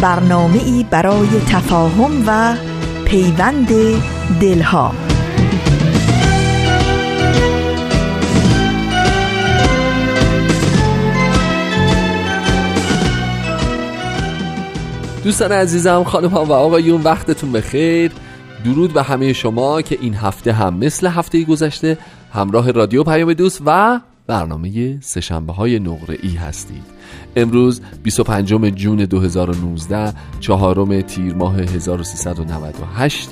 برنامه ای برای تفاهم و پیوند دلها. دوستان عزیزم خانم ها و آقایون وقتتون بخیر. درود به همه شما که این هفته هم مثل هفته گذشته همراه رادیو پیام دوست و برنامه سشنبه های نقره ای هستید. امروز 25 جون 2019 چهارم تیر ماه 1398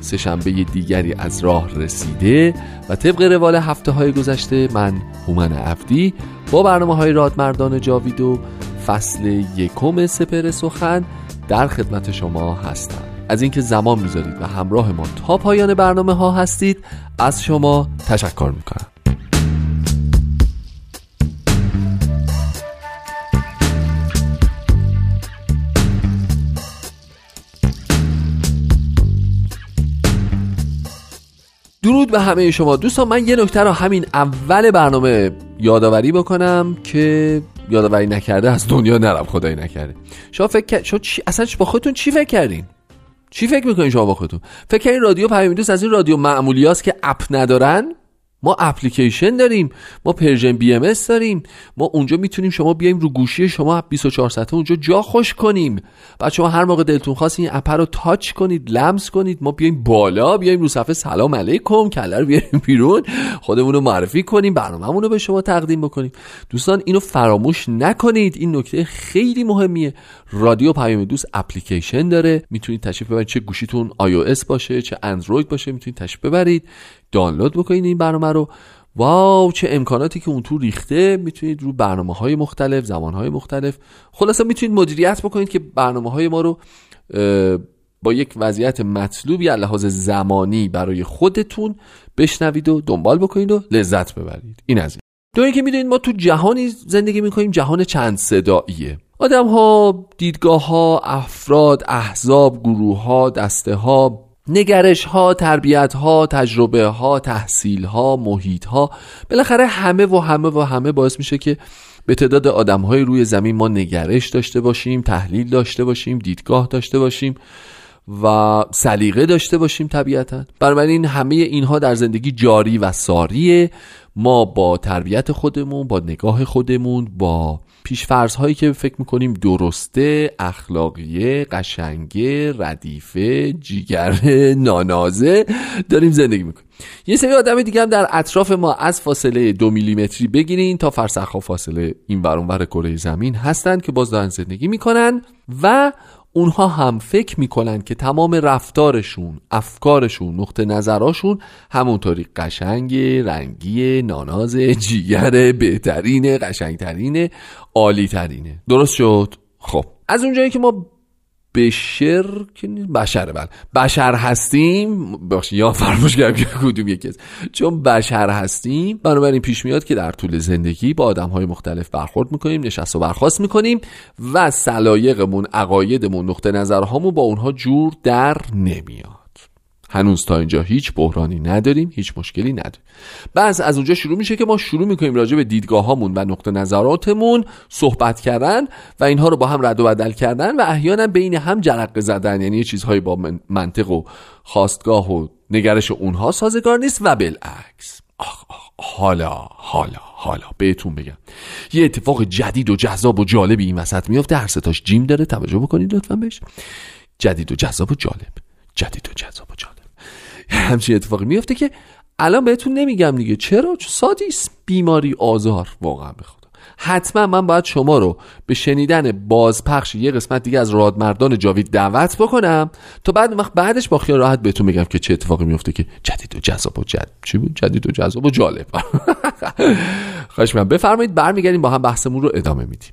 سهشنبه دیگری از راه رسیده و طبق روال هفته های گذشته من هومن عبدی با برنامه های رادمردان جاوید و فصل یکم سپر سخن در خدمت شما هستم. از اینکه زمان می‌ذارید و همراه ما تا پایان برنامه ها هستید از شما تشکر می‌کنم. درود به همه شما. دوستان من یه نکته رو همین اول برنامه یادآوری بکنم که یادآوری نکرده از دنیا نرم خدایی نکرده. شما فکر شما چی... اصلا با خودتون چی فکر کردین؟ چی فکر می‌کنین شما با خودتون؟ فکر کردین رادیو پیام دوست از این رادیو معمولی هست که app ندارن؟ ما اپلیکیشن داریم ما Persian BM داریم ما اونجا می‌تونیم شما بیایم رو گوشی شما 24 ساعته اونجا جا خوش کنیم. بعد شما هر موقع دلتون خواست این app رو touch کنید لمس کنید ما بیایم بالا بیایم رو صفحه سلام علیکم کله رو بیاریم بیرون خودمون رو معرفی کنیم برنامه‌مون رو به شما تقدیم بکنیم. دوستان اینو فراموش نکنید این نکته خیلی مهمیه. رادیو پیام دوست اپلیکیشن داره می‌تونید تشریف ببرید چه گوشیتون iOS باشه چه اندروید باشه می‌تونید تشریف ببرید. دانلود بکنید این برنامه رو. واو چه امکاناتی که اون تو ریخته. می‌تونید رو برنامه های مختلف زمان های مختلف. خلاصه می‌تونید مدیریت بکنید که برنامه های ما رو با یک وضعیت مطلوبی از لحاظ زمانی برای خودتون بشنوید و دنبال بکنید و لذت ببرید. این از این. دو که می‌دونید ما تو جهانی زندگی می‌کنیم جهان چند صداییه. آدم ها دیدگاه ها افراد احزاب گروه ها دسته ها نگرش ها تربیت ها تجربه ها تحصیل ها محیط ها بالاخره همه و همه و همه باعث میشه که به تعداد آدم های روی زمین ما نگرش داشته باشیم تحلیل داشته باشیم دیدگاه داشته باشیم و سلیقه داشته باشیم طبیعتا. بنابراین همه اینها در زندگی جاری و ساریه. ما با تربیت خودمون با نگاه خودمون با پیشفرض هایی که فکر می‌کنیم درسته اخلاقیه قشنگه ردیفه جیگر نانازه داریم زندگی می‌کنیم. یه سری آدم دیگه هم در اطراف ما از فاصله دو میلیمتری بگیرین تا فرسخ فاصله این ور کره زمین هستند که باز دارن زندگی می‌کنن و اونها هم فکر می‌کنن که تمام رفتارشون افکارشون نقطه نظراشون همونطوری قشنگ رنگی ناناز جیگر بهترینه قشنگترینه. عالیترینه. درست شد؟ خب. از اونجایی که ما بشر که بشر بله. بشر هستیم بخش یا فرموش کردم که کدوم یکی است. چون بشر هستیم بنابراین پیش میاد که در طول زندگی با آدم های مختلف برخورد می‌کنیم نشست و برخواست می‌کنیم و سلایقمون عقایدمون نقطه نظرهامون با اونها جور در نمیاد. هنوز تا اینجا هیچ بحرانی نداریم هیچ مشکلی نداریم. بعض از اونجا شروع میشه که ما شروع می‌کنیم راجع به دیدگاه هامون و نقطه نظراتمون صحبت کردن و اینها رو با هم رد و بدل کردن و احیانا بین هم جرقه زدن یعنی چیزهایی با منطق و خواستگاه و نگرش اونها سازگار نیست و بالعکس. حالا حالا حالا بهتون بگم. یه اتفاق جدید و جذاب و جالبی این وسط میفته هر ستاش جیم داره. توجه بکنید لطفا بهش. جدید و جذاب و جالب. جدید و جذاب و جالب. همچین اتفاقی میفته که الان بهتون نمیگم دیگه. چرا؟ سادیس بیماری آزار. واقعا بخدا حتما من باید شما رو به شنیدن بازپخش یه قسمت دیگه از رادمردان جاوید دعوت بکنم تا بعد وقت بعدش با خیال راحت بهتون میگم که چه اتفاقی میفته که جدید و جذاب و جد چی بود؟ جدید و جذاب و جالب. خواهش می‌کنم. بفرمایید برمیگردیم با هم بحثمون رو ادامه میدیم.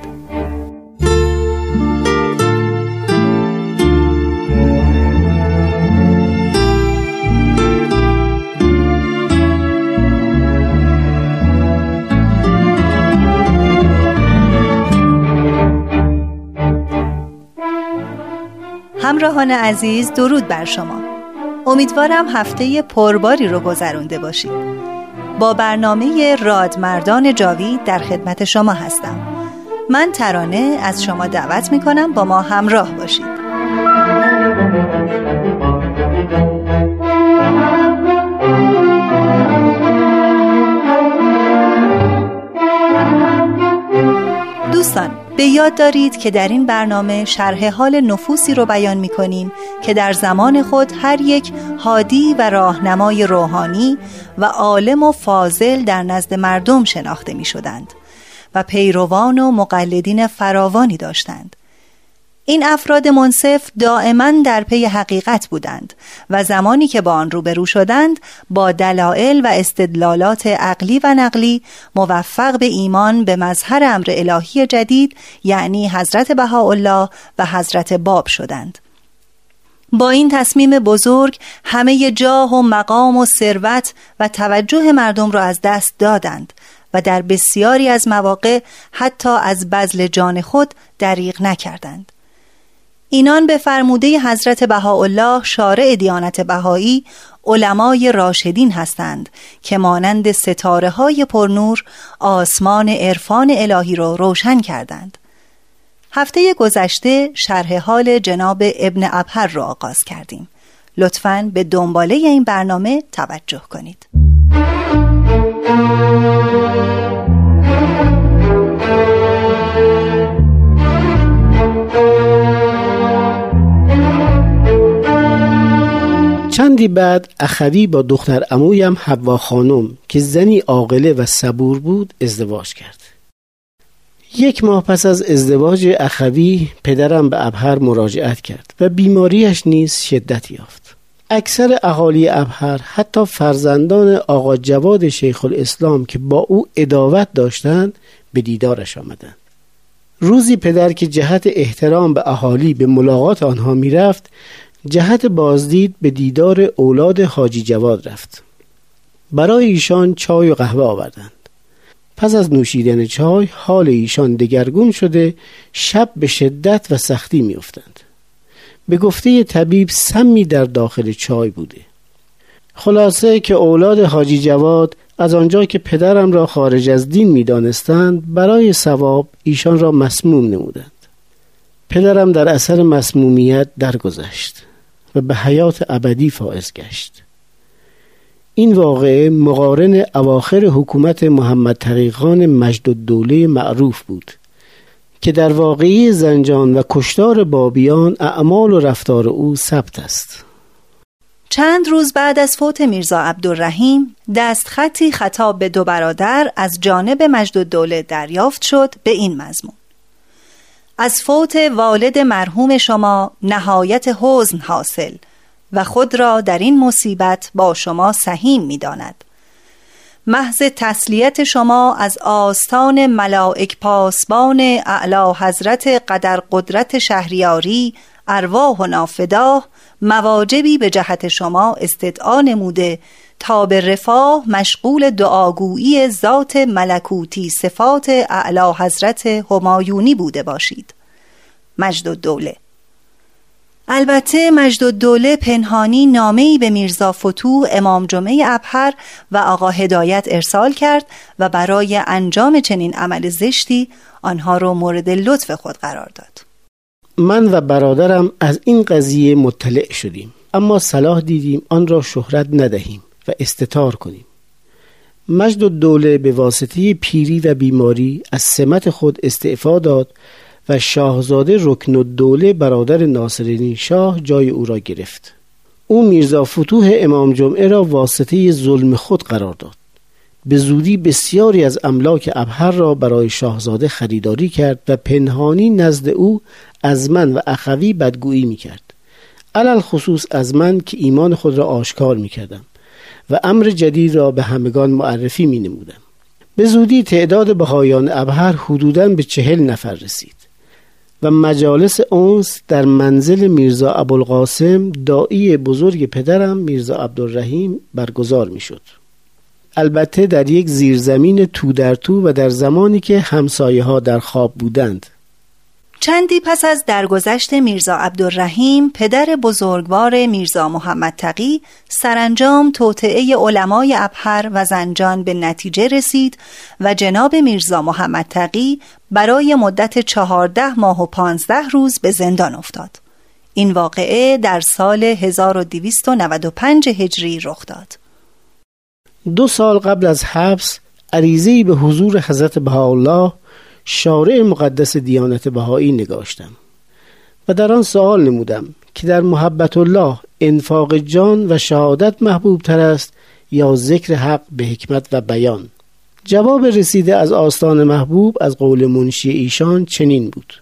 همراهان عزیز درود بر شما. امیدوارم هفته پرباری رو گذرونده باشید. با برنامه رادمردان جاوید در خدمت شما هستم. من ترانه از شما دعوت می کنم با ما همراه باشید. به یاد دارید که در این برنامه شرح حال نفوسی رو بیان می کنیم که در زمان خود هر یک هادی و راهنمای روحانی و عالم و فاضل در نزد مردم شناخته می شدند و پیروان و مقلدین فراوانی داشتند. این افراد منصف دائما در پی حقیقت بودند و زمانی که با آن روبرو شدند با دلایل و استدلالات عقلی و نقلی موفق به ایمان به مظهر امر الهی جدید یعنی حضرت بهاءالله و حضرت باب شدند. با این تصمیم بزرگ همه جاه و مقام و ثروت و توجه مردم را از دست دادند و در بسیاری از مواقع حتی از بذل جان خود دریغ نکردند. اینان به فرموده حضرت بهاءالله شارع دیانت بهایی علمای راشدین هستند که مانند ستاره های پرنور آسمان عرفان الهی را روشن کردند. هفته گذشته شرح حال جناب ابن ابهر را آغاز کردیم. لطفاً به دنباله این برنامه توجه کنید. چندی بعد اخوی با دختر امویم حوا خانم که زنی عاقله و صبور بود ازدواج کرد. یک ماه پس از ازدواج اخوی پدرم به ابهر مراجعت کرد و بیماریش نیز شدت یافت. اکثر اهالی ابهر حتی فرزندان آقا جواد شیخ الاسلام که با او اداوت داشتند به دیدارش آمدند. روزی پدر که جهت احترام به اهالی به ملاقات آنها می‌رفت جهت بازدید به دیدار اولاد حاجی جواد رفت. برای ایشان چای و قهوه آوردند. پس از نوشیدن چای حال ایشان دگرگون شده شب به شدت و سختی میافتند. به گفته طبیب سمی در داخل چای بوده. خلاصه که اولاد حاجی جواد از آنجا که پدرم را خارج از دین می دانستند برای ثواب ایشان را مسموم نمودند. پدرم در اثر مسمومیت درگذشت. و به حیات ابدی فائز گشت. این واقعه مقارن اواخر حکومت محمد طریقان مجد الدوله معروف بود که در واقعی زنجان و کشتار بابیان اعمال و رفتار او ثبت است. چند روز بعد از فوت میرزا عبدالرحیم دستخطی خطاب به دو برادر از جانب مجد الدوله دریافت شد به این مضمون. از فوت والد مرحوم شما نهایت حزن حاصل و خود را در این مصیبت با شما سهیم می داند. محض تسلیت شما از آستان ملائک پاسبان اعلی حضرت قدر قدرت شهریاری ارواح و نافداه مواجبی به جهت شما استدعا نموده تا به رفاه مشغول دعاگویی ذات ملکوتی صفات اعلی حضرت همایونی بوده باشید. مجد و دوله. البته مجد و دوله پنهانی نامه‌ای به میرزا فتوح امام جمعه ابهر و آقا هدایت ارسال کرد و برای انجام چنین عمل زشتی آنها را مورد لطف خود قرار داد. من و برادرم از این قضیه مطلع شدیم اما صلاح دیدیم آن را شهرت ندهیم. استتار کنیم. مجد و دوله به واسطه پیری و بیماری از سمت خود استعفا داد و شاهزاده رکن و دوله برادر ناصرین شاه جای او را گرفت. او میرزا فتوح امام جمعه را واسطه ظلم خود قرار داد. به زودی بسیاری از املاک ابهر را برای شاهزاده خریداری کرد و پنهانی نزد او از من و اخوی بدگویی می کرد علل خصوص از من که ایمان خود را آشکار می کردم و امر جدید را به همگان معرفی می نمودم به زودی تعداد بهایان ابهر حدوداً به چهل نفر رسید و مجالس اونس در منزل میرزا ابوالقاسم دایی بزرگ پدرم میرزا عبدالرحیم برگزار می شد. البته در یک زیرزمین تو در تو و در زمانی که همسایه ها در خواب بودند چندی پس از درگذشت میرزا عبدالرحیم پدر بزرگوار میرزا محمد تقی سرانجام توطعه علمای ابهر و زنجان به نتیجه رسید و جناب میرزا محمد تقی برای مدت چهارده ماه و پانزده روز به زندان افتاد. این واقعه در سال 1295 هجری رخ داد. دو سال قبل از حبس عریضی به حضور حضرت بهاءالله شارع مقدس دیانت بهایی نگاشتم و در آن سوال نمودم که در محبت الله انفاق جان و شهادت محبوب تر است یا ذکر حق به حکمت و بیان؟ جواب رسیده از آستان محبوب از قول منشی ایشان چنین بود.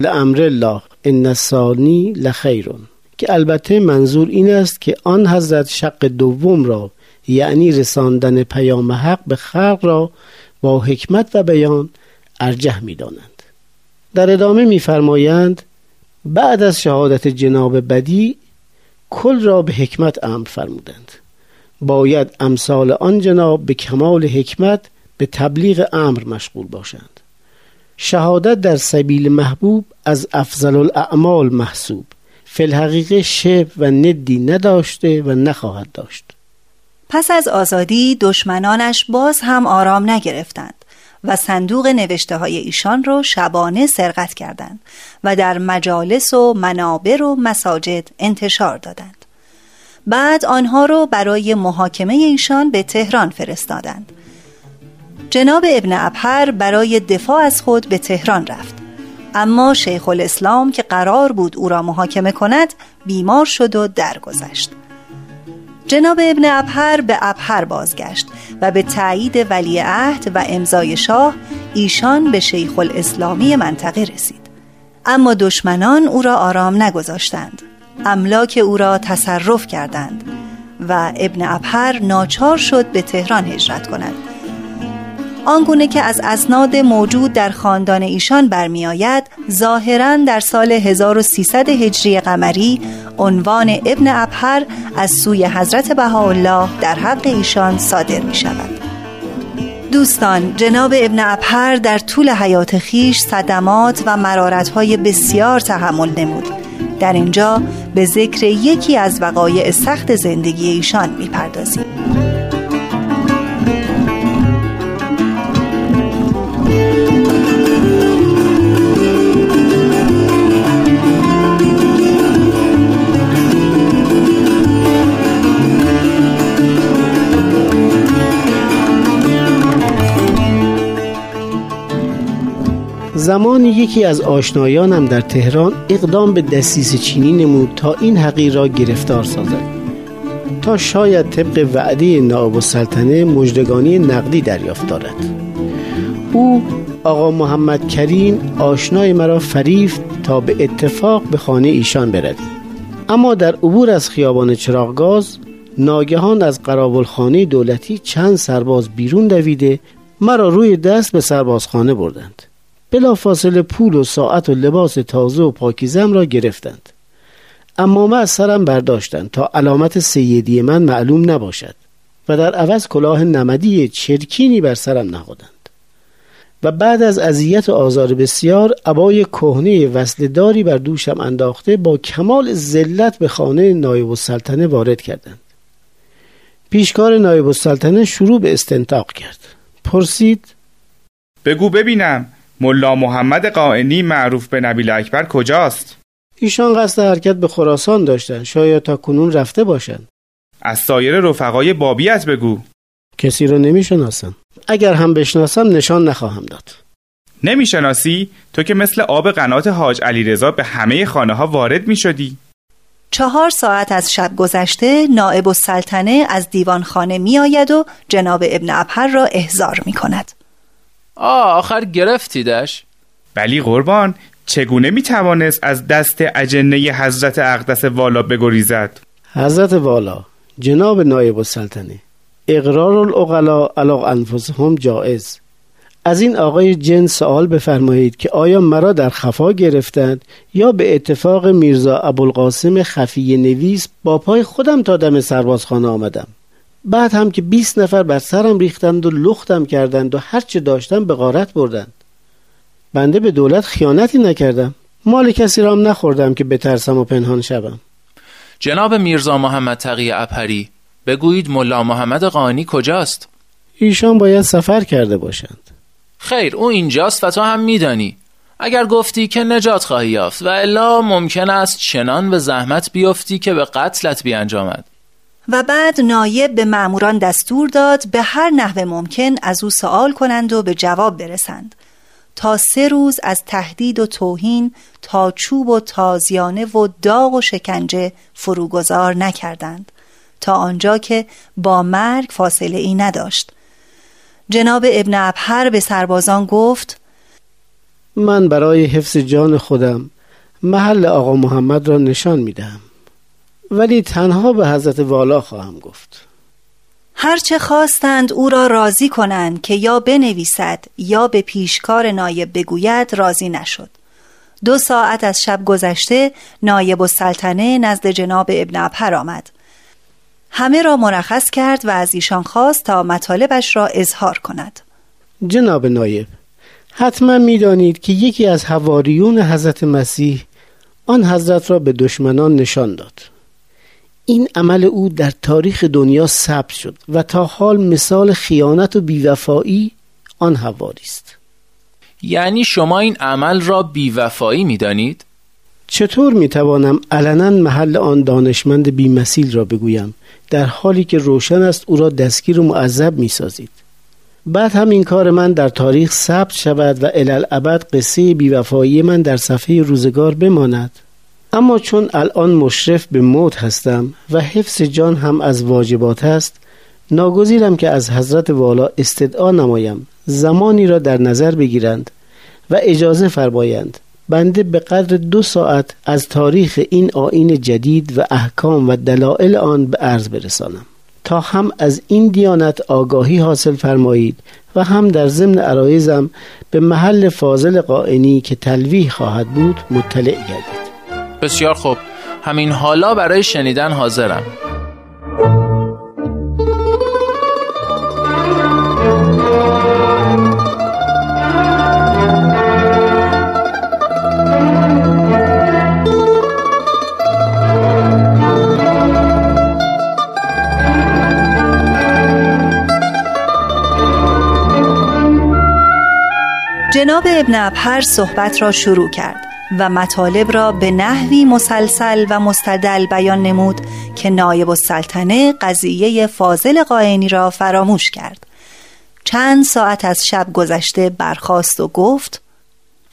لامر الله ان الثانی لخیرون که البته منظور این است که آن حضرت شق دوم را یعنی رساندن پیام حق به خلق را با حکمت و بیان ارجح می دانند. در ادامه میفرمایند بعد از شهادت جناب بدی کل را به حکمت امر فرمودند. باید امثال آن جناب به کمال حکمت به تبلیغ امر مشغول باشند. شهادت در سبیل محبوب از افضل الاعمال محسوب. فی الحقیقه شب و ندی نداشته و نخواهد داشت. پس از آزادی دشمنانش باز هم آرام نگرفتند. و صندوق نوشته های ایشان رو شبانه سرقت کردند و در مجالس و منابر و مساجد انتشار دادند. بعد آنها رو برای محاکمه ایشان به تهران فرستادند. جناب ابن ابهر برای دفاع از خود به تهران رفت. اما شیخ الاسلام که قرار بود او را محاکمه کند بیمار شد و درگذشت. جناب ابن ابهر به ابهر بازگشت و به تایید ولیعهد و امضای شاه ایشان به شیخ الاسلامی منطقه رسید. اما دشمنان او را آرام نگذاشتند. املاک او را تصرف کردند و ابن ابهر ناچار شد به تهران هجرت کند. آنگونه که از اسناد موجود در خاندان ایشان برمیآید ظاهرا در سال 1300 هجری قمری عنوان ابن ابهر از سوی حضرت بهاءالله در حق ایشان صادر می شود دوستان جناب ابن ابهر در طول حیات خیش صدمات و مرارتهای بسیار تحمل نمود در اینجا به ذکر یکی از وقایع سخت زندگی ایشان می‌پردازیم. زمانی یکی از آشنایانم در تهران اقدام به دستیس چینی نمود تا این حقیر را گرفتار سازد. تا شاید طبق وعده نائب السلطنه مجدگانی نقدی دریافت دارد. او آقا محمد کریم آشنای مرا فریفت تا به اتفاق به خانه ایشان برویم اما در عبور از خیابان چراغگاز ناگهان از قرابلخانه دولتی چند سرباز بیرون دویده مرا روی دست به سربازخانه بردند. بلا فاصله پول و ساعت و لباس تازه و پاکیزم را گرفتند. اما از سرم برداشتند تا علامت سیدی من معلوم نباشد و در عوض کلاه نمدی چرکینی بر سرم نهادند. و بعد از اذیت و آزار بسیار عبای کهنه وصلداری بر دوشم انداخته با کمال ذلت به خانه نایب السلطنه وارد کردند. پیشکار نایب السلطنه شروع به استنتاق کرد. پرسید بگو ببینم ملا محمد قائنی معروف به نبیل اکبر کجاست؟ ایشان قصد حرکت به خراسان داشتند شاید تا کنون رفته باشند از سایر رفقای بابیت بگو. کسی را نمی‌شناسم. اگر هم بشناسم نشان نخواهم داد. نمی‌شناسی؟ تو که مثل آب قنات حاج علیرضا به همه خانه ها وارد می شدی چهار ساعت از شب گذشته نائب السلطنه از دیوان خانه می آید و جناب ابن ابهر را احضار می کند آه آخر گرفتیدش. بلی قربان چگونه می توانست از دست اجنه حضرت اقدس والا بگریزد؟ حضرت والا جناب نایب السلطنه اقرار الاغلا علا انفسهم جائز از این آقای جن سوال بفرمایید که آیا مرا در خفا گرفتند یا به اتفاق میرزا ابوالقاسم خفیه نویس با پای خودم تا دم سربازخانه آمدم؟ بعد هم که 20 نفر بر سرم ریختند و لختم کردند و هرچه داشتم به غارت بردند. بنده به دولت خیانتی نکردم. مال کسی را هم نخوردم که بترسم و پنهان شوم. جناب میرزا محمد تقی اپری بگویید ملا محمد قانی کجاست؟ ایشان باید سفر کرده باشند. خیر او اینجاست و تو هم میدانی. اگر گفتی که نجات خواهی یافت و الا ممکن است چنان به زحمت بیفتی که به قتلت بیانجامد. و بعد نایب به معموران دستور داد به هر نحو ممکن از او سوال کنند و به جواب برسند. تا سه روز از تهدید و توهین تا چوب و تازیانه و داغ و شکنجه فروگذار نکردند. تا آنجا که با مرگ فاصله ای نداشت. جناب ابن ابهر به سربازان گفت من برای حفظ جان خودم محل آقا محمد را نشان می‌دهم. ولی تنها به حضرت والا خواهم گفت. هرچه خواستند او را راضی کنند که یا بنویسد یا به پیشکار نایب بگوید راضی نشد. دو ساعت از شب گذشته نایب السلطنه نزد جناب ابن ابهر آمد. همه را مرخص کرد و از ایشان خواست تا مطالبش را اظهار کند. جناب نایب حتما می‌دانید که یکی از حواریون حضرت مسیح آن حضرت را به دشمنان نشان داد. این عمل او در تاریخ دنیا ثبت شد و تا حال مثال خیانت و بیوفایی آن حواری است. یعنی شما این عمل را بیوفایی می‌دانید؟ چطور می‌توانم علنا محل آن دانشمند بیمثیل را بگویم در حالی که روشن است او را دستگیر و معذب می‌سازید؟ بعد هم این کار من در تاریخ ثبت شود و الالعبد قصه بیوفایی من در صفحه روزگار بماند. اما چون الان مشرف به موت هستم و حفظ جان هم از واجبات است ناگزیرم که از حضرت والا استدعا نمایم زمانی را در نظر بگیرند و اجازه فرمایند بنده به قدر دو ساعت از تاریخ این آین جدید و احکام و دلائل آن به عرض برسانم. تا هم از این دیانت آگاهی حاصل فرمایید و هم در ضمن عرایزم به محل فاضل قائنی که تلویح خواهد بود مطلع گردید. بسیار خوب. همین حالا برای شنیدن حاضرم. جناب ابن ابهر صحبت را شروع کرد. و مطالب را به نحوی مسلسل و مستدل بیان نمود که نایب السلطنه قضیه فاضل قائنی را فراموش کرد. چند ساعت از شب گذشته برخاست و گفت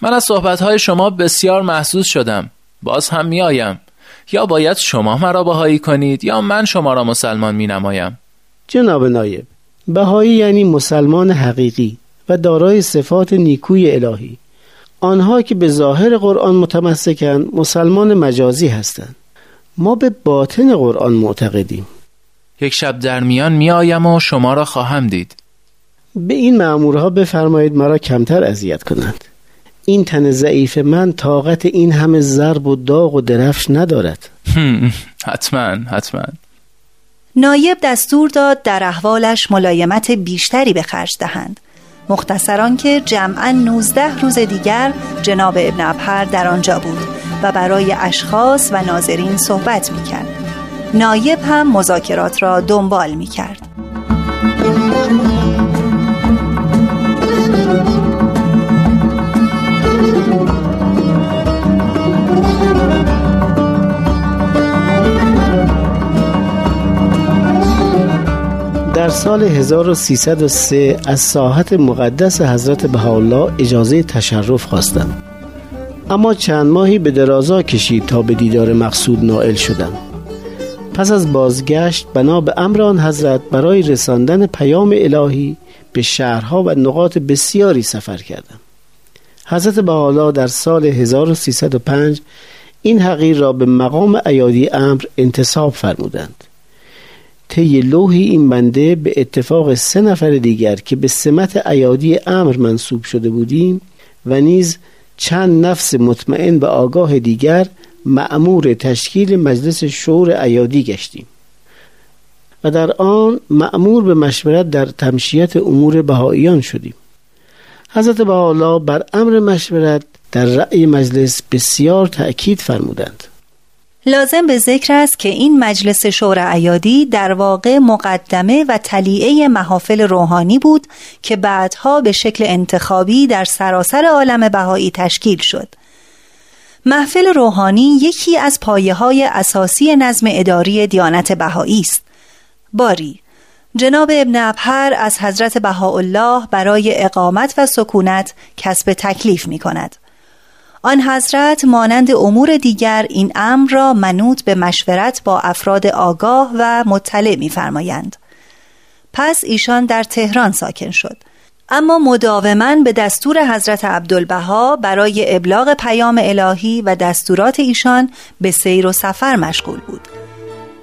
من از صحبتهای شما بسیار محسوس شدم. باز هم می آیم یا باید شما مرا بهایی کنید یا من شما را مسلمان می نمایم جناب نایب بهایی یعنی مسلمان حقیقی و دارای صفات نیکوی الهی. آنها که به ظاهر قرآن متمسکند مسلمان مجازی هستند. ما به باطن قرآن معتقدیم. یک شب در میان می آیم و شما را خواهم دید. به این مأمورها بفرمایید مرا کمتر اذیت کنند. این تن ضعیف من طاقت این همه ضرب و داغ و درفش ندارد. حتما حتما. نایب دستور داد در احوالش ملایمت بیشتری به خرج دهند. مختصران که جمعا 19 روز دیگر جناب ابن ابهر در آنجا بود و برای اشخاص و ناظرین صحبت می کرد. نایب هم مذاکرات را دنبال می کرد. در سال 1303 از ساحت مقدس حضرت بهاءالله اجازه تشرف خواستم. اما چند ماهی به درازا کشید تا به دیدار مقصود نائل شدم. پس از بازگشت بنا به امران حضرت برای رساندن پیام الهی به شهرها و نقاط بسیاری سفر کردم. حضرت بهاءالله در سال 1305 این حقیر را به مقام ایادی امر انتصاب فرمودند. طی لوحی این بنده به اتفاق سه نفر دیگر که به سمت ایادی امر منصوب شده بودیم و نیز چند نفس مطمئن و آگاه دیگر معمور تشکیل مجلس شور ایادی گشتیم. و در آن معمور به مشورت در تمشیت امور بهاییان شدیم. حضرت بهاءالله بر امر مشورت در رأی مجلس بسیار تأکید فرمودند. لازم به ذکر است که این مجلس شور عیادی در واقع مقدمه و تلیعه محافل روحانی بود که بعدها به شکل انتخابی در سراسر عالم بهایی تشکیل شد. محفل روحانی یکی از پایه های اساسی نظم اداری دیانت بهایی است. باری جناب ابن ابهر از حضرت بهاءالله برای اقامت و سکونت کسب تکلیف می کند. آن حضرت مانند امور دیگر این امر را منوط به مشورت با افراد آگاه و مطلع می‌فرمایند. پس ایشان در تهران ساکن شد. اما مداوما به دستور حضرت عبدالبها برای ابلاغ پیام الهی و دستورات ایشان به سیر و سفر مشغول بود.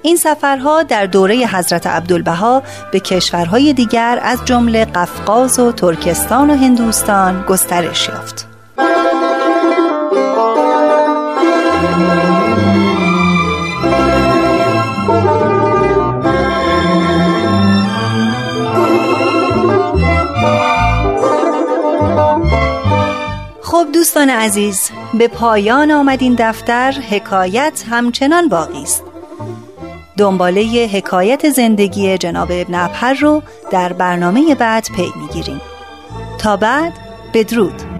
این سفرها در دوره حضرت عبدالبها به کشورهای دیگر از جمله قفقاز و ترکستان و هندوستان گسترش یافت. خب دوستان عزیز به پایان آمد این دفتر حکایت همچنان باقی است. دنباله حکایت زندگی جناب ابن ابهر رو در برنامه بعد پی می‌گیریم. تا بعد بدرود.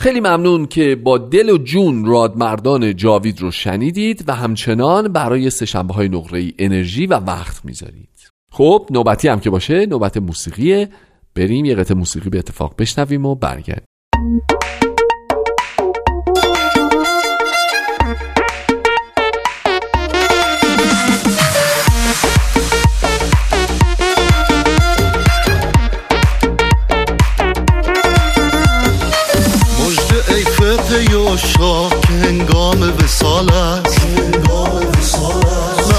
خیلی ممنون که با دل و جون رادمردان جاوید رو شنیدید و همچنان برای سهشنبه های نقره انرژی و وقت می‌ذارید. خب نوبتی هم که باشه نوبت موسیقیه. بریم یه قطعه موسیقی به اتفاق بشنویم و برگردیم. شاه که هنگام وسال است.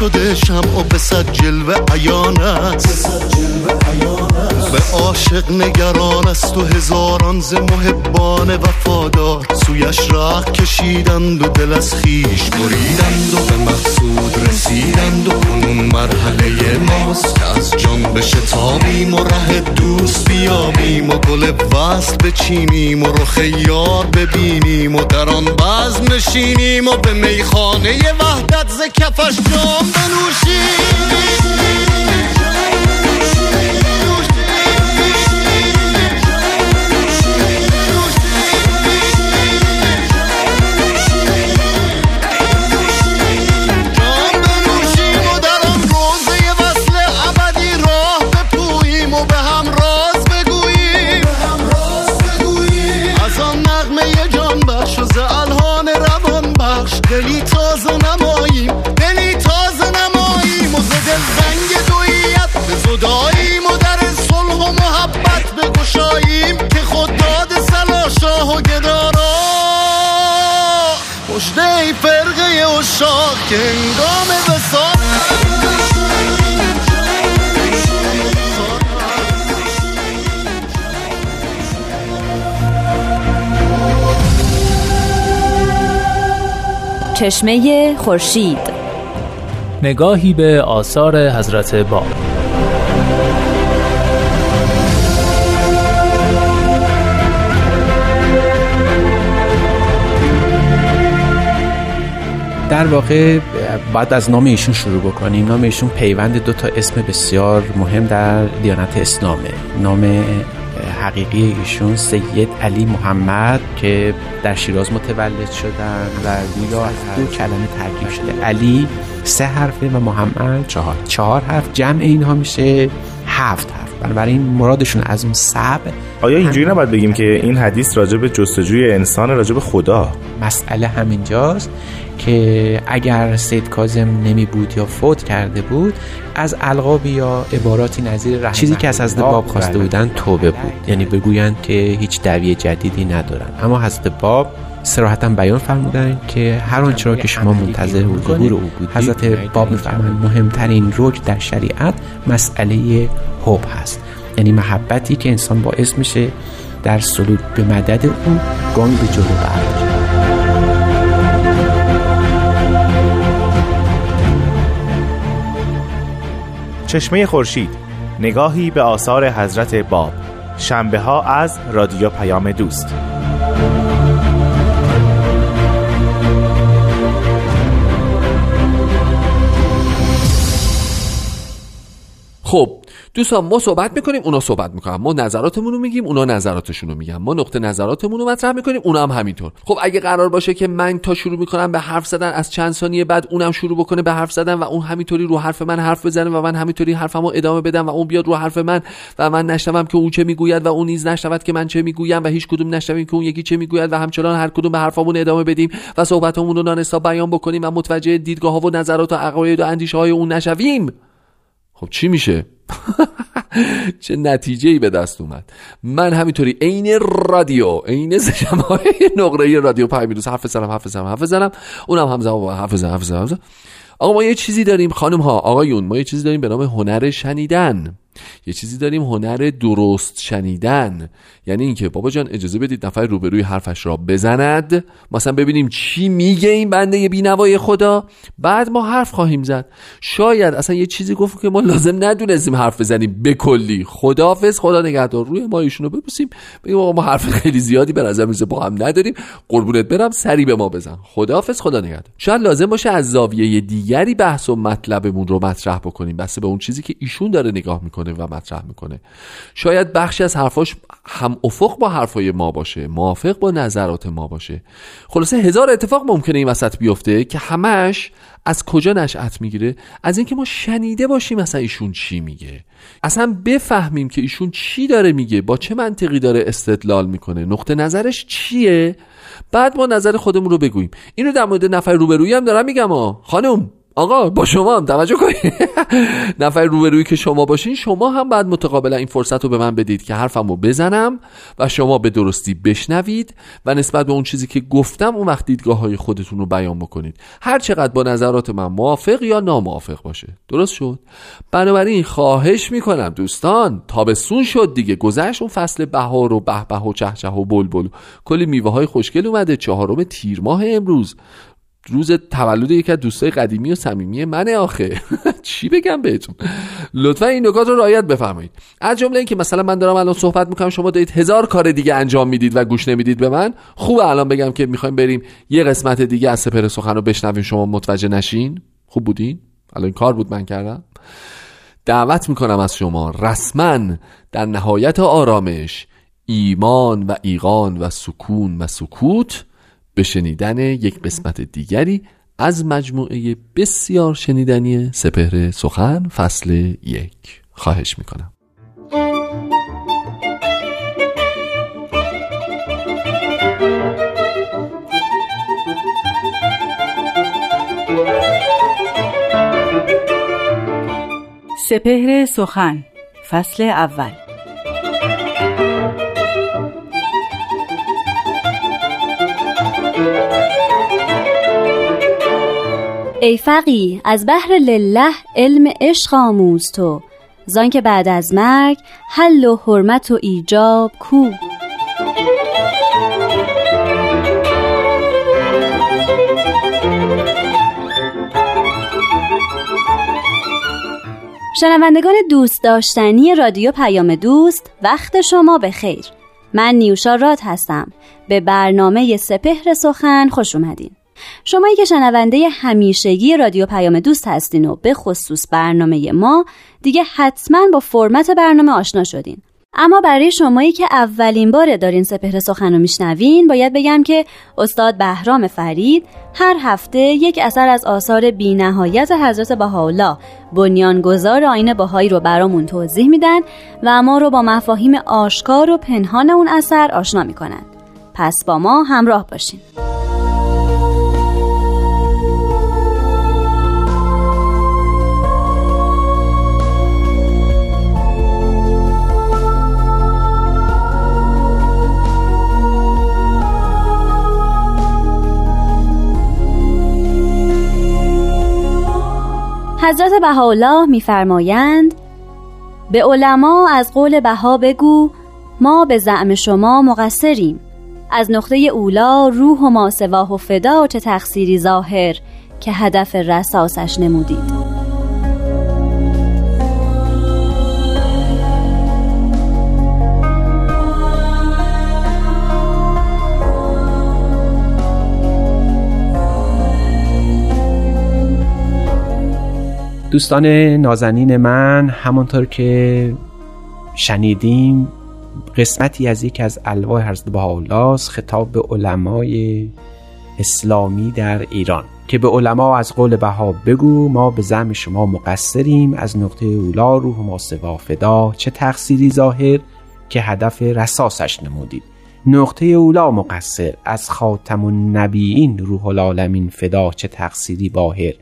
شده شم و به صد جلوه عیانت به عاشق نگران است و هزاران ز محبان وفادار. سویش راه کشیدند و دل از خیش بریدند و به مقصود رسیدند و کنون مرحله ماست که از جان بشتابیم و ره دوست بیابیم و گل وصل بچینیم و رخ یار ببینیم و در آن بزم نشینیم و به میخانه وحدت ز کفش جام بنوشیم. چشمه خورشید. نگاهی به آثار حضرت باب در واقع باید از نام ایشون شروع بکنیم. نام ایشون پیوند دو تا اسم بسیار مهم در دیانت اسلامه. نام حقیقی ایشون سید علی محمد که در شیراز متولد شدن و گویا از دو کلمه ترکیب شده. علی سه حرفه و محمد چهار. چهار حرف. جمع اینها میشه هفت حرف. بنابراین مرادشون از اون سب آیا اینجوری نباید بگیم که این حدیث راجع به جستجوی انسان راجع به خدا؟ مسئله همینجاست که اگر سید کازم نمی بود یا فوت کرده بود از القاب یا عباراتی نظیر چیزی که از حضرت باب خواسته بودن توبه بود. یعنی بگویند که هیچ دعوی جدیدی ندارن. اما حضرت باب سراحتا بیان فرمودن که هر آنچه را که شما منتظر و ظهور او بودید حضرت باب میفرمایند مهمترین رکن در شریعت مسئله حب هست. یعنی محبتی که انسان باعث میشه در سلوک به مدد او گام به جلو برداره چشمه خورشید نگاهی به آثار حضرت باب. شنبه ها از رادیو پیام دوست. دوستان ما صحبت می‌کنیم اونا صحبت می‌کنن. ما نظراتمون رو میگیم اونا نظراتشون رو میگن. ما نقطه نظراتمون رو مطرح می‌کنیم اونا هم همینطور. خب اگه قرار باشه که من تا شروع می‌کنم به حرف زدن از چند ثانیه بعد اونم شروع بکنه به حرف زدن و اون همینطوری رو حرف من حرف بزنه و من همینطوری حرفمو ادامه بدم و اون بیاد رو حرف من و من نشنوم که اون چه می‌گوید و اون نیز نشنود که من چه می‌گویم و هیچ کدوم نشنویم که اون یکی چه می‌گوید و همچنان هر کدوم به حرفمون ادامه بدیم و صحبتمون رو نانستا بیان بکنیم و متوجه دیدگاه ها و نظرات و عقاید و اندیشه های اون نشویم. خب چی میشه؟ چه نتیجه ای به دست اومد. من همینطوری عین رادیو عین های نقره رادیو پیام حرف زنم حرف زنم حرف زنم اونم همزمان با حرف زنم حرف زنم آقا ما یه چیزی داریم خانم ها. آقایون ما یه چیزی داریم به نام هنر شنیدن. یه چیزی داریم هنر درست شنیدن. یعنی اینکه بابا جان اجازه بدید نفر روبروی حرفش را بزند. مثلا ببینیم چی میگه این بنده بینوای خدا. بعد ما حرف خواهیم زد. شاید اصلا یه چیزی گفت که ما لازم ندونستیم حرف بزنیم به کلی. خداحافظ خدا نگهدار. روی ما ایشونو ببوسیم. بگیم ما حرف خیلی زیادی به نظر میسه با هم نداریم. قربونت برم سری به ما بزن. خداحافظ خدا نگهدار. شاید لازم باشه از زاویه دیگری بحث و مطلبمون رو مطرح بکنیم. بسته به اون چیزی که ایشون داره نگاه می‌کنه. و مطرح می‌کنه. شاید بخشی از حرفاش هم افق با حرفای ما باشه موافق با نظرات ما باشه. خلاصه هزار اتفاق ممکنه این وسط بیفته که همش از کجا نشأت می‌گیره؟ از اینکه ما شنیده باشیم مثلا ایشون چی میگه. اصلا بفهمیم که ایشون چی داره میگه با چه منطقی داره استدلال می‌کنه نقطه نظرش چیه؟ بعد ما نظر خودمون رو بگوییم. اینو در مورد نفر روبرویی هم دارم میگم ها. خانم آقا با شما هم توجه کنید. نفر روبرویی که شما باشین شما هم بعد متقابلا این فرصت رو به من بدید که حرفم رو بزنم و شما به درستی بشنوید و نسبت به اون چیزی که گفتم اون وقت دیدگاه های خودتون رو بیان بکنید. هر چقدر با نظرات من موافق یا ناموافق باشه. درست شد؟ بنابراین خواهش می‌کنم دوستان تابستون شد دیگه. گذشت اون فصل بهار و به و چهچه و بلبل. کلی میوه های خوشگل اومده. چهارم تیر ماه امروز. روز تولد یکی از دوستای قدیمی و صمیمی منه آخه. چی بگم بهتون؟ لطفا این نکات رو رعایت بفرمایید. از جمله اینکه مثلا من دارم الان صحبت می‌کنم شما دارید هزار کار دیگه انجام می‌دید و گوش نمی‌دید به من خوبه الان بگم که می‌خوایم بریم یه قسمت دیگه از سپر سخن رو بشنویم. شما متوجه نشین؟ خوب بودین؟ الان کار بود من کردم. دعوت می‌کنم از شما رسما در نهایت آرامش ایمان و ایقان و سکون و سکوت به شنیدن یک قسمت دیگری از مجموعه بسیار شنیدنی سپهر سخن فصل یک. خواهش می‌کنم. سپهر سخن فصل اول. ای فقی از بحر لله علم عشق آموز تو. زان که بعد از مرگ حل و حرمت و ایجاب کو. شنوندگان دوست داشتنی رادیو پیام دوست وقت شما به خیر من نیوشا راد هستم. به برنامه سپهر سخن خوش اومدین. شمایی که شنونده همیشگی رادیو پیام دوست هستین و به خصوص برنامه ما دیگه حتما با فرمت برنامه آشنا شدین. اما برای شمایی که اولین بار دارین سپهر سخن رو میشنوین باید بگم که استاد بهرام فرید هر هفته یک اثر از آثار بینهایت حضرت بهاءالله بنیانگذار آین باهایی رو برامون توضیح میدن و ما رو با مفاهیم آشکار و پنهان اون اثر آشنا می‌کنن. پس با ما همراه باشین. حضرت بهاءالله میفرمایند به علما از قول بها بگو ما به زعم شما مقصریم. از نقطه اولا روح و ما سواه و فدا چه تقصیری ظاهر که هدف رساسش نمودید. دوستان نازنین من همانطور که شنیدیم قسمتی از یکی از الواح حضرت بهاءالله خطاب به علمای اسلامی در ایران که به علما از قول بها بگو ما به زم شما مقصریم. از نقطه اولا روح ما سوا فدا. چه تقصیری ظاهر که هدف رساسش نمودید؟ نقطه اولا مقصر از خاتم النبیین روح العالمین فدا. چه تقصیری باهر؟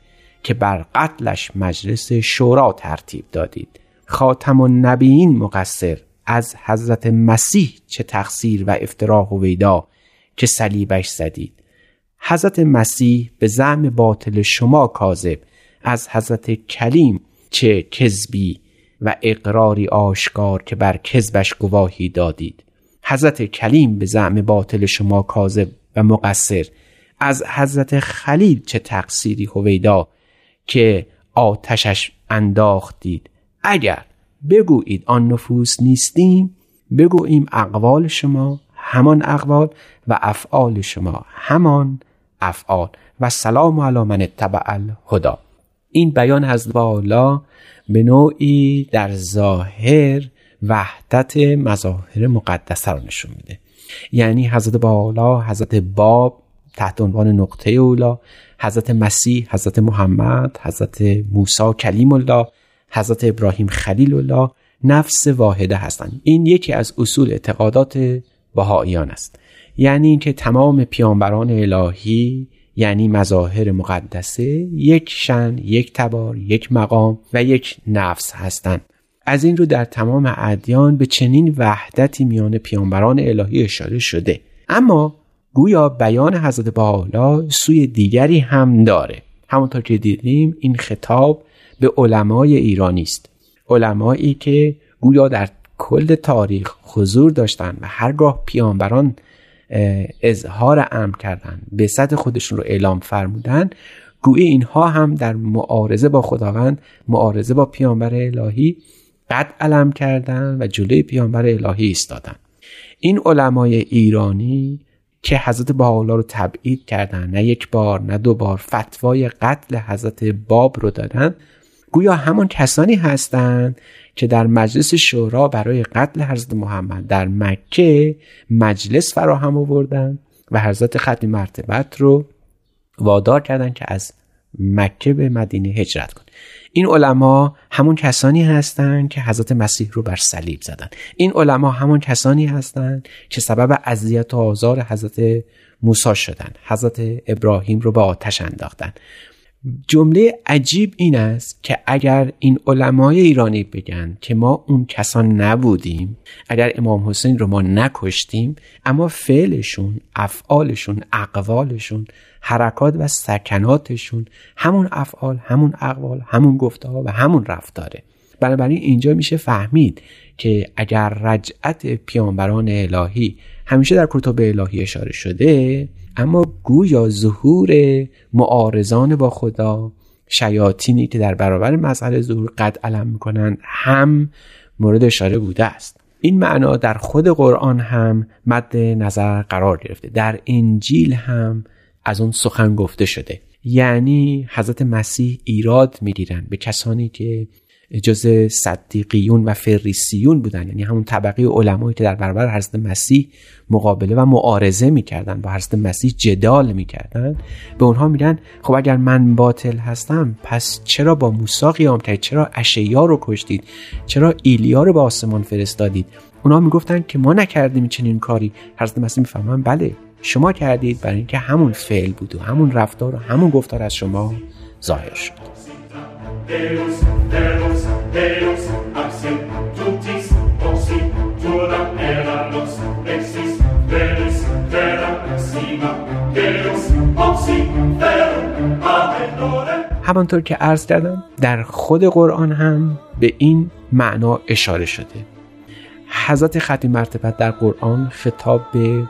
که بر قتلش مجلس شورا ترتیب دادید. خاتم النبیین مقصر از حضرت مسیح چه تقصیر و افتراح و ویدا که صلیبش زدید. حضرت مسیح به زعم باطل شما کاذب از حضرت کلیم چه کذبی و اقراری آشکار که بر کذبش گواهی دادید. حضرت کلیم به زعم باطل شما کاذب و مقصر از حضرت خلیل چه تقصیری هویدا که آتشش انداختید. اگر بگویید آن نفوس نیستیم بگوییم اقوال شما همان اقوال و افعال شما همان افعال. و سلام علی من اتبع الهدا این بیان از بالا به نوعی در ظاهر وحدت مظاهر مقدسه رو نشون میده. یعنی حضرت بالا حضرت باب تحت عنوان نقطه اولا حضرت مسیح حضرت محمد حضرت موسی کلیم الله حضرت ابراهیم خلیل الله نفس واحده هستند. این یکی از اصول اعتقادات بهاییان است. یعنی اینکه تمام پیامبران الهی یعنی مظاهر مقدسه یک شن یک تبار یک مقام و یک نفس هستند. از این رو در تمام ادیان به چنین وحدتی میان پیامبران الهی اشاره شده. اما گویا بیان حضرت بحالا سوی دیگری هم داره. همونطور که دیدیم این خطاب به علمای ایرانی است. علمایی که گویا در کل تاریخ حضور داشتند و هرگاه پیامبران اظهار امر کردند به صد خودشون رو اعلام فرمودن گویی اینها هم در معارضه با خداوند معارضه با پیامبر الهی قد علم کردن و جلوی پیامبر الهی ایستادن. این علمای ایرانی که حضرت بهاءالله رو تبعید کردن. نه یک بار نه دو بار. فتوای قتل حضرت باب رو دادن. گویا همان کسانی هستند که در مجلس شورا برای قتل حضرت محمد در مکه مجلس فراهم آوردن و حضرت ختم مرتبت رو وادار کردند که از مکه به مدینه هجرت کن این علما همون کسانی هستند که حضرت مسیح رو بر صلیب زدن. این علما همون کسانی هستند که سبب اذیت و آزار حضرت موسی شدن. حضرت ابراهیم رو به آتش انداختن. جمله عجیب این است که اگر این علمای ایرانی بگن که ما اون کسان نبودیم اگر امام حسین رو ما نکشتیم اما فعلشون افعالشون اقوالشون حرکات و سکناتشون همون افعال همون اقوال همون گفتها و همون رفتاره. بنابراین اینجا میشه فهمید که اگر رجعت پیامبران الهی همیشه در کتب الهی اشاره شده اما گویا ظهور معارضان با خدا شیاطینی که در برابر مسئله ظهور قد علم می‌کنند هم مورد اشاره بوده است. این معنا در خود قرآن هم مد نظر قرار گرفته. در انجیل هم از اون سخن گفته شده. یعنی حضرت مسیح ایراد می‌گیرن به کسانی که جز صدیقیون و فریسیون بودن. یعنی همون طبقه علمایی که در برابر حضرت مسیح مقابله و معارضه می‌کردن با حضرت مسیح جدال می‌کردن به اونها میگن خب اگر من باطل هستم پس چرا با موسی قیام کردید؟ چرا اشیا رو کشتید؟ چرا ایلیا رو به آسمان فرستادید؟ اونها می‌گفتن که ما نکردیم چنین کاری. حضرت مسیح می‌فهمن بله شما کردید برای اینکه همون فعل بود و همون رفتار و همون گفتار از شما ظاهر شد. همانطور که عرض کردم در خود قرآن هم به این معنا اشاره شده. حضرت خطی مرتبت در قرآن خطاب به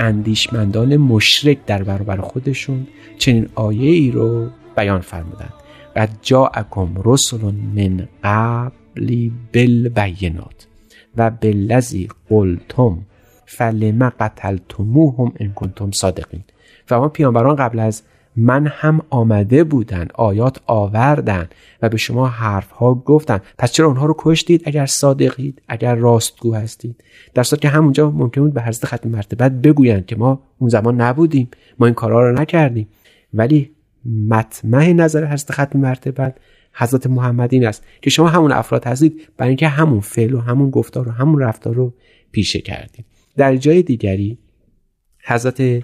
اندیشمندان مشرک در برابر خودشون چنین آیه ای رو بیان فرمودند. و جاءکم رسل من قبلی بالبینات و بالذی قلتم فلم قتلتموهم ان کنتم صادقین. و ما پیامبران قبل از من هم آمده بودن آیات آوردن و به شما حرف ها گفتن پس چرا اونها رو کشتید اگر صادقید اگر راستگو هستید؟ در صورت که همونجا ممکن بود به حضرت ختم مرتبت بگویند که ما اون زمان نبودیم ما این کارها رو نکردیم. ولی مطمع نظر حضرت ختم مرتبت حضرت محمد این است که شما همون افراد هستید برای اینکه همون فعل و همون گفتار و همون رفتار رو پیشه کردید. در جای دیگری حضرت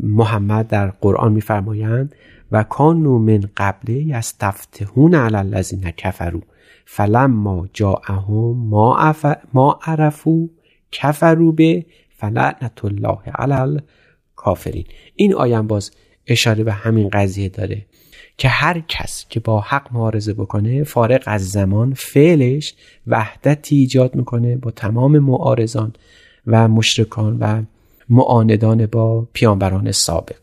محمد در قرآن میفرمایند و کانو من قبله یستفتحون علی الذین کفروا فلما جاءهم ما, ما عرفو کفرو به فلعنت الله علی الکافرین. این آیم باز اشاره به همین قضیه داره که هر کس که با حق معارضه بکنه فارغ از زمان فعلش وحدتی ایجاد می‌کنه با تمام معارضان و مشرکان و معاندان با پیانبران سابق.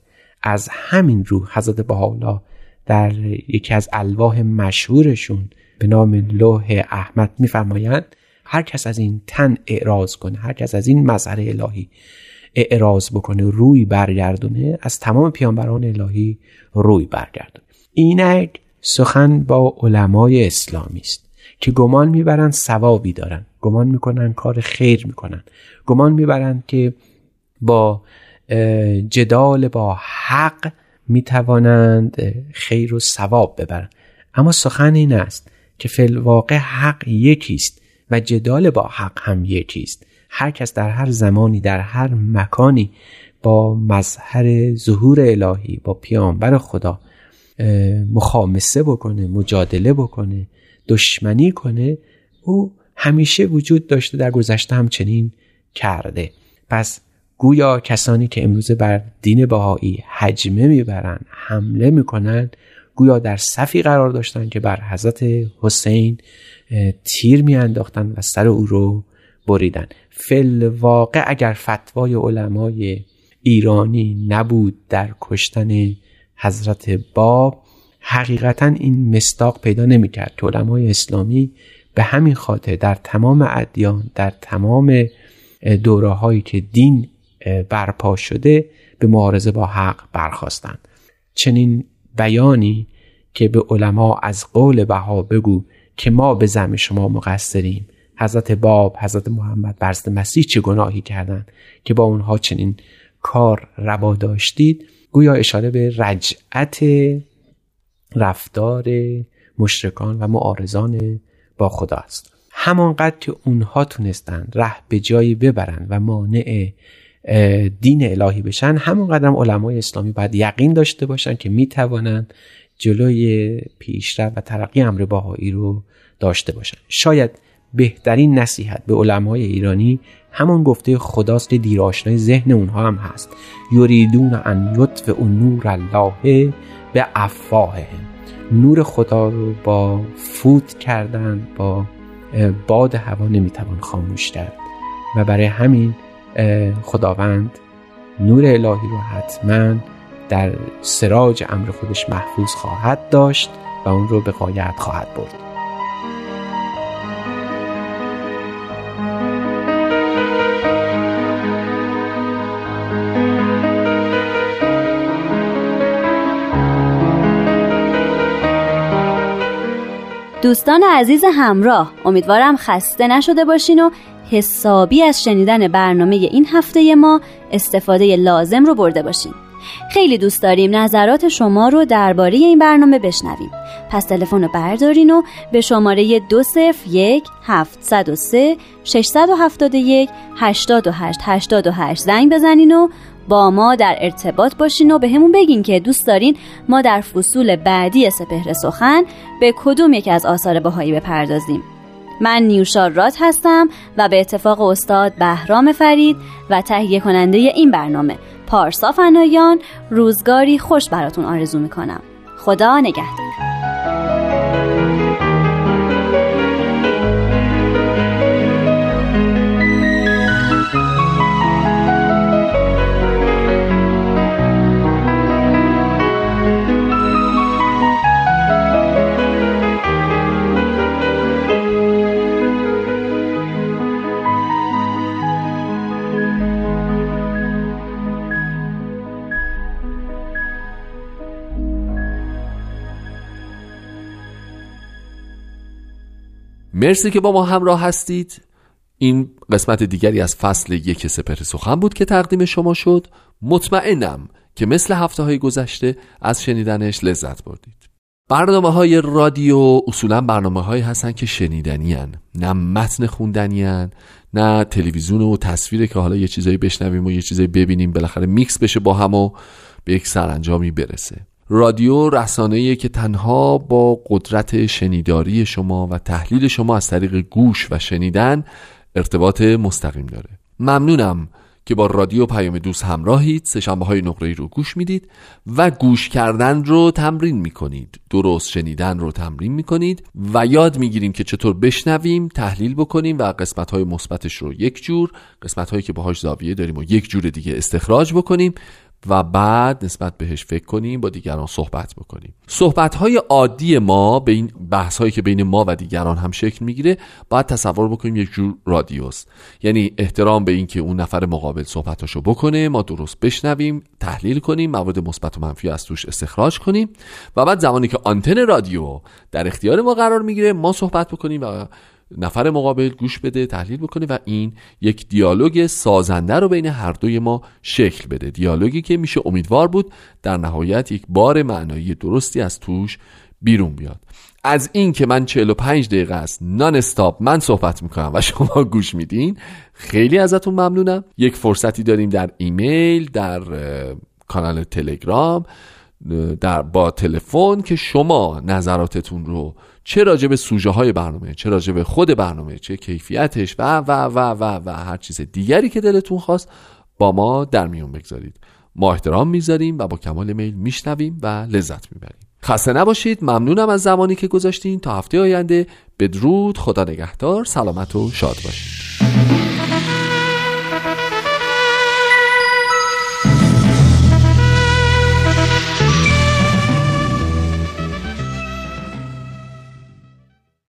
از همین رو حضرت بهاءالله در یکی از الواح مشهورشون به نام لوح احمد میفرمایند هر کس از این تن اعراض کنه هر کس از این مظهر الهی اعراض بکنه روی برگردونه از تمام پیانبران الهی روی برگردونه. اینک سخن با علمای اسلامی است که گمان می‌برند ثوابی دارن گمان می‌کنن کار خیر می‌کنن گمان می‌برند که با جدال با حق می‌توانند خیر و ثواب ببرند. اما سخن این است که فی واقع حق یکیست و جدال با حق هم یکیست. هر کس در هر زمانی در هر مکانی با مظهر ظهور الهی با پیامبر خدا مخامسه بکنه مجادله بکنه دشمنی کنه او همیشه وجود داشته در گذشته همچنین کرده. پس گویا کسانی که امروزه بر دین بهایی حجمه می‌برن حمله می‌کنن گویا در صفی قرار داشتن که بر حضرت حسین تیر میانداختن و سر او رو بریدن. فل واقع اگر فتوای علمای ایرانی نبود در کشتن حضرت باب حقیقتا این مستاق پیدا نمی‌کرد. که علمای اسلامی به همین خاطر در تمام ادیان در تمام دوره هایی که دین برپا شده به معارضه با حق برخواستند چنین بیانی که به علما از قول بها بگو که ما به زم شما مقصریم. حضرت باب حضرت محمد برزد مسیح چه گناهی کردند که با اونها چنین کار روا داشتید؟ گویا اشاره به رجعت رفتار مشرکان و معارضان با خدا است همانقدر که اونها تونستند ره به جایی ببرند و مانع دین الهی بشن. همونقدر هم علمای اسلامی باید یقین داشته باشند که می‌توانند جلوی پیشرفت و ترقی امر باهایی رو داشته باشند شاید بهترین نصیحت به علمای ایرانی همون گفته خداست که دیراشنای ذهن اونها هم هست. یریدون ان یطفئ نور الله به افواههم. نور خدا رو با فوت کردن با باد هوا نمی‌توان خاموش کرد. و برای همین خداوند نور الهی رو حتما در سراج امر خودش محفوظ خواهد داشت و اون رو به قایت خواهد برد. دوستان عزیز همراه امیدوارم خسته نشده باشین و حسابی از شنیدن برنامه این هفته ما استفاده لازم رو برده باشین. خیلی دوست داریم نظرات شما رو درباره این برنامه بشنویم. پس تلفن رو بردارین و به شماره دو صفر یک هفت صد و سه ششصد و هفتاد یک هشتاد و هشت هشتاد و هشت زنگ بزنین و با ما در ارتباط باشین و به همون بگین که دوست دارین ما در فصول بعدی سپهر سخن به کدوم یکی از آثار بهایی بپردازیم. من نیوشا رات هستم و به اتفاق استاد بهرام فرید و تهیه کننده این برنامه پارسا فنایان روزگاری خوش براتون آرزو می‌کنم. خدا نگهدار. مرسی که با ما همراه هستید این قسمت دیگری از فصل یک سپر سخن بود که تقدیم شما شد مطمئنم که مثل هفته های گذشته از شنیدنش لذت بردید برنامه های رادیو اصولا برنامه هایی هستن که شنیدنی هن. نه متن خوندنی هن. نه تلویزیون و تصویره که حالا یه چیزایی بشنویم و یه چیزایی ببینیم بالاخره میکس بشه با هم و به یک سرانجامی برسه رادیو رسانه‌ای که تنها با قدرت شنیداری شما و تحلیل شما از طریق گوش و شنیدن ارتباط مستقیم داره. ممنونم که با رادیو پیام دوست همراهید سشنبه های نقره رو گوش می‌دید و گوش کردن رو تمرین می‌کنید. درست شنیدن رو تمرین می‌کنید و یاد می‌گیریم که چطور بشنویم تحلیل بکنیم و قسمت های مثبتش رو یک جور قسمت هایی که باهاش زاویه داریم و یک جور دیگه استخراج بکنیم و بعد نسبت بهش فکر کنیم با دیگران صحبت بکنیم. صحبت های عادی ما به این بحث هایی که بین ما و دیگران هم شکل می‌گیره باید تصور بکنیم یک جور رادیوس یعنی احترام به اینکه اون نفر مقابل صحبتاشو بکنه ما درست بشنویم تحلیل کنیم مواد مثبت و منفی از توش استخراج کنیم و بعد زمانی که آنتن رادیو در اختیار ما قرار می‌گیره ما صحبت بکنیم و نفر مقابل گوش بده تحلیل بکنه و این یک دیالوگ سازنده رو بین هر دوی ما شکل بده. دیالوگی که میشه امیدوار بود در نهایت یک بار معنایی درستی از توش بیرون بیاد. از این که من 45 دقیقه است نان استاپ من صحبت می‌کنم و شما گوش میدین خیلی ازتون ممنونم. یک فرصتی داریم در ایمیل در کانال تلگرام در با تلفن که شما نظراتتون رو چه راجع به سوژه های برنامه چه راجع به خود برنامه چه کیفیتش و و و و و هر چیز دیگری که دلتون خواست با ما در میون بگذارید. ما احترام می‌ذاریم و با کمال میل میشنویم و لذت می‌بریم. خسته نباشید. ممنونم از زمانی که گذاشتین. تا هفته آینده بدرود. خدا نگهدار. سلامت و شاد باشید.